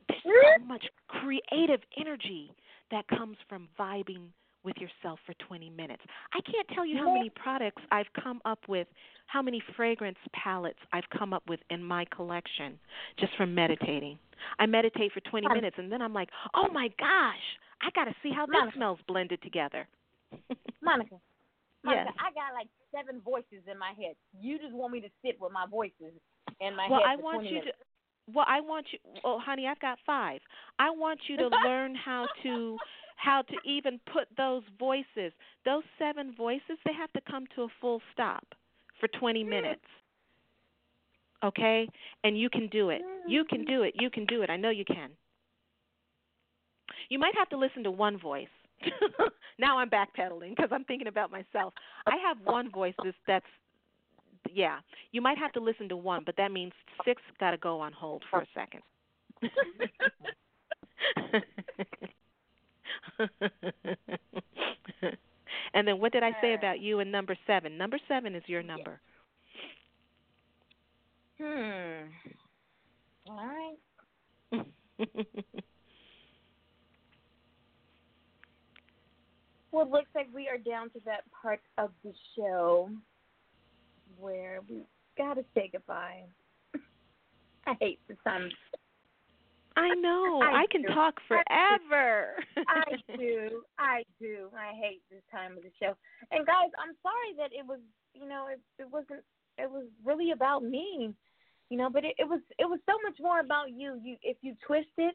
there's so much creative energy that comes from vibing with yourself for 20 minutes. I can't tell you how many products I've come up with, how many fragrance palettes I've come up with in my collection just from meditating. I meditate for 20 minutes and then I'm like, "Oh my gosh, I got to see how Monica. smells blended together." [laughs] Monica Monica, Yes. I got like seven voices in my head. You just want me to sit with my voices in my well, head Well, I want 20 you minutes. to well, I want you. Well, honey, I've got five. I want you to [laughs] learn how to how to even put those voices, those seven voices. They have to come to a full stop for 20 minutes. Okay, and you can do it. You can do it. You can do it. I know you can. You might have to listen to one voice. [laughs] now I'm backpedaling because I'm thinking about myself. I have one voice that's, that's yeah. You might have to listen to one, but that means six got to go on hold for a second. [laughs] [laughs] and then what did I say about you and number seven? Number seven is your number. Hmm. All right. [laughs] Well, it looks like we are down to that part of the show where we got to say goodbye. [laughs] I hate the time. I know. I I, can do. talk forever. I [laughs] do. I do. I hate this time of the show. And guys, I'm sorry that it was, you know, it, it wasn't. It was really about me, you know. But it, it was. It was so much more about you. You, if you twist it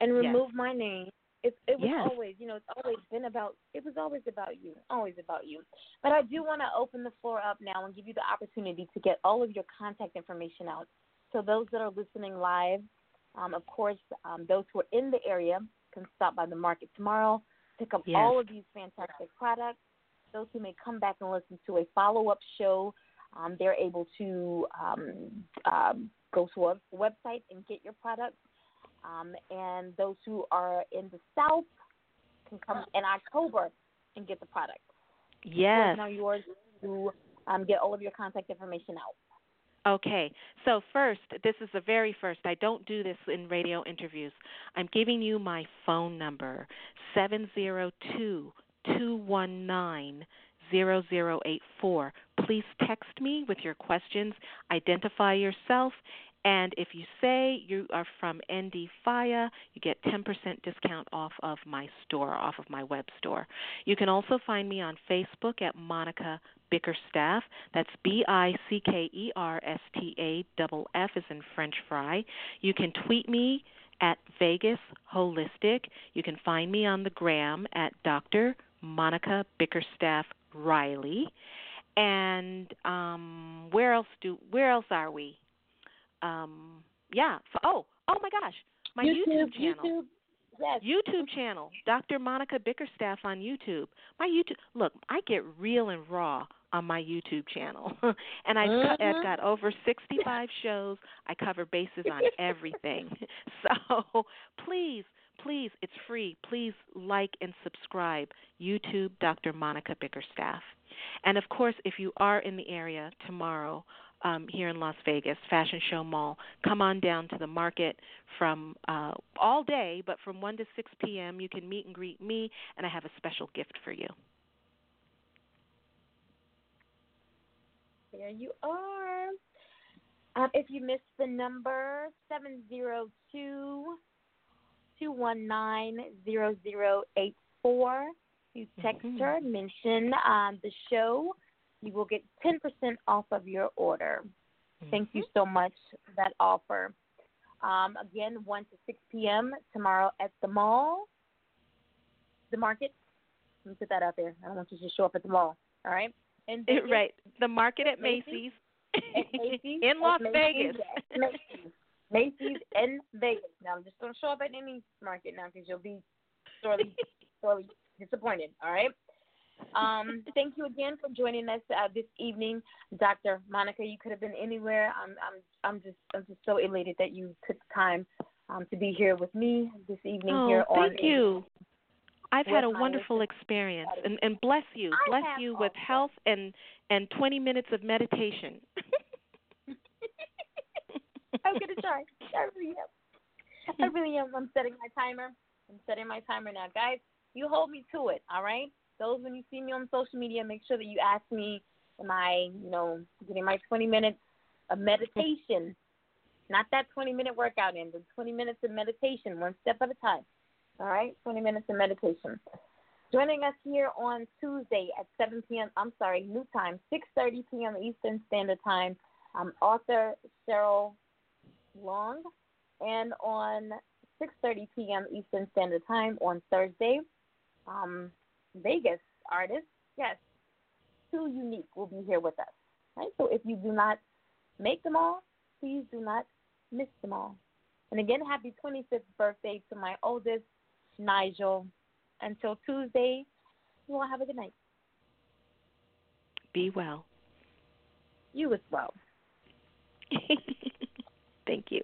and Yes. remove my name, it, it was Yes. always, you know, it's always been about. It was always about you. Always about you. But I do want to open the floor up now and give you the opportunity to get all of your contact information out. So those that are listening live, um, of course, um, those who are in the area can stop by the market tomorrow, pick up Yes. all of these fantastic products. Those who may come back and listen to a follow up show, um, they're able to um, um, go to our website and get your products. Um, and those who are in the South can come in October and get the product. Yes. Now yours to um, get all of your contact information out. Okay, so first, this is the very first. I don't do this in radio interviews. I'm giving you my phone number seven zero two two one nine zero zero eight four. Please text me with your questions, identify yourself, and if you say you are from Indie Fire, you get 10% discount off of my store, off of my web store. You can also find me on Facebook at Monica Bickerstaff. That's B I C K E R S T A double F is in French fry. You can tweet me at Vegas Holistic. You can find me on the gram at Dr. Monica Bickerstaff Riley. And um, where else do where else are we? um yeah oh oh my gosh my YouTube, YouTube channel YouTube, yes. YouTube channel Dr. Monica Bickerstaff on YouTube my YouTube look I get real and raw on my YouTube channel [laughs] and I've, mm-hmm. I've got over 65 shows I cover bases on everything [laughs] so please please it's free please like and subscribe YouTube Dr. Monica Bickerstaff and of course if you are in the area tomorrow um, here in Las Vegas, Fashion Show Mall. Come on down to the market from uh, all day, but from 1 to 6 p.m. You can meet and greet me, and I have a special gift for you. There you are. Um, if you missed the number, 702 219 0084. You text Mhm. her, mention um, the show you will get 10% off of your order. Mm-hmm. Thank you so much for that offer. Um, again, 1 to 6 p.m. tomorrow at the mall, the market. Let me put that out there. I don't want you to show up at the mall. All right? [laughs] Right. The market at Macy's. [laughs] At Macy's in Las Vegas. [laughs] Macy's. Macy's in Vegas. Now, I'm just don't show up at any market now because you'll be sorely, sorely disappointed. All right? Um, thank you again for joining us uh, this evening, Dr. Monica. You could have been anywhere. I'm, I'm, I'm just, I'm just so elated that you took the time um, to be here with me this evening oh, here on. Thank you. I've had a wonderful experience, and, and bless you, bless you with health and and 20 minutes of meditation. [laughs] I'm gonna try. I really am. I [laughs] really am. I'm setting my timer. I'm setting my timer now, guys. You hold me to it, all right? those when you see me on social media, make sure that you ask me, am I, you know, getting my 20 minutes of meditation? Not that 20 minute workout in, but 20 minutes of meditation, one step at a time. All right, 20 minutes of meditation. Joining us here on Tuesday at 7 p.m. I'm sorry, new time, 6:30 p.m. Eastern Standard Time. I'm author Cheryl Long, and on 6:30 p.m. Eastern Standard Time on Thursday, um, Vegas artist, yes, Too Unique will be here with us. Right? So if you do not make them all, please do not miss them all. And again, happy 25th birthday to my oldest, Nigel. Until Tuesday, you all have a good night. Be well. You as well. [laughs] Thank you.